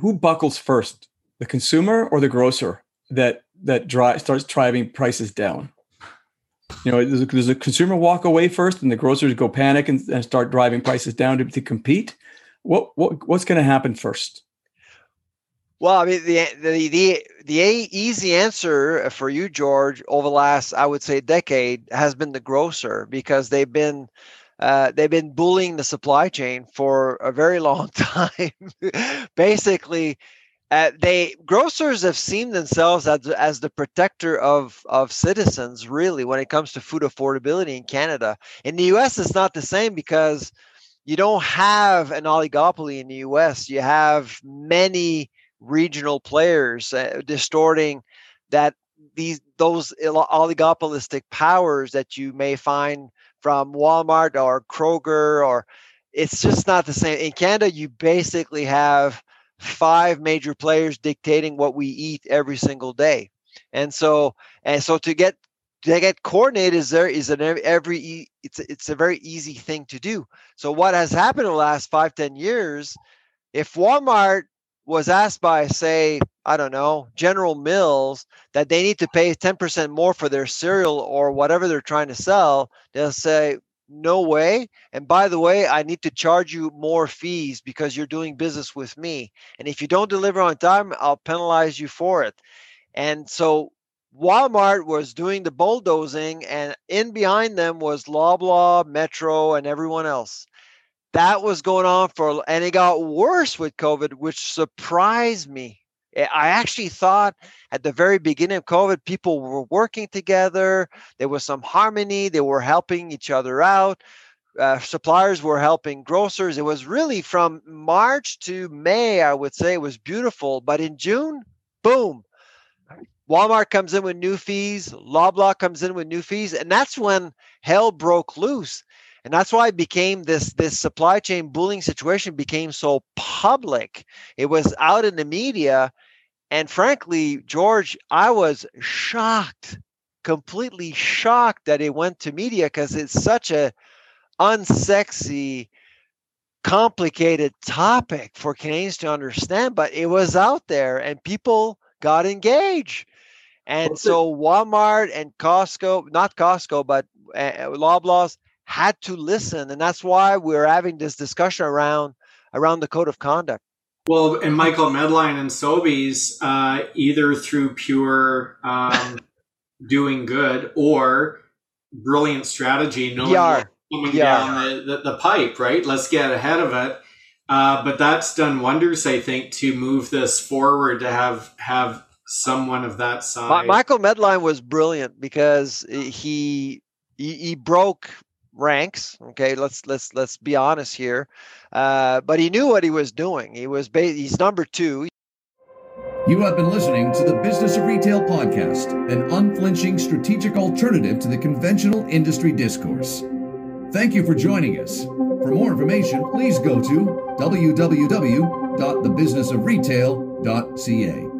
who buckles first, the consumer or the grocer that that starts driving prices down? You know, does, does the consumer walk away first, and the grocers go panic and, and start driving prices down to, to compete? What what what's going to happen first? Well, I mean, the, the the the easy answer for you, George, over the last I would say decade has been the grocer because they've been uh, they've been bullying the supply chain for a very long time. Basically, uh, they grocers have seen themselves as as the protector of of citizens. Really, when it comes to food affordability in Canada, in the U.S., it's not the same because you don't have an oligopoly in the U.S. You have many regional players uh, distorting that these those oligopolistic powers that you may find from Walmart or Kroger or it's just not the same. In Canada, you basically have five major players dictating what we eat every single day. And so and so to get to get coordinated is there is an every it's it's a very easy thing to do. So what has happened in the last five ten years, if Walmart was asked by, say, I don't know, General Mills that they need to pay 10% more for their cereal or whatever they're trying to sell, they'll say, no way. And by the way, I need to charge you more fees because you're doing business with me. And if you don't deliver on time, I'll penalize you for it. And so Walmart was doing the bulldozing, and in behind them was Loblaw, Metro, and everyone else that was going on for and it got worse with covid which surprised me. Eh, i actually thought at the very beginning of covid people were working together there was some harmony they were helping each other out uh, suppliers were helping grocers. It was really from march to may i would say it was beautiful but in june boom walmart comes in with new fees loblaw comes in with new fees and that's when hell broke loose and that's why it became this this supply chain bullying situation became so public. It was out in the media. And frankly george i was shocked completely shocked that it went to media because it's such a unsexy complicated topic for canadians to understand but it was out there and people got engaged. And so walmart and costco not costco but uh, loblaws had to listen, and that's why we're having this discussion around around the code of conduct. Well, and Michael Medline and Sobeys, uh, either through pure um, doing good or brilliant strategy, knowing what's coming down the, the, the, pipe, right? Let's get ahead of it. Uh, but that's done wonders, I think, to move this forward to have have someone of that size. Michael Medline was brilliant because he he, he broke ranks. Okay, let's let's let's be honest here. Uh, but he knew what he was doing. He was ba- he's number two. You have been listening to the Business of Retail podcast, an unflinching strategic alternative to the conventional industry discourse. Thank you for joining us. For more information, please go to www.thebusinessofretail.ca.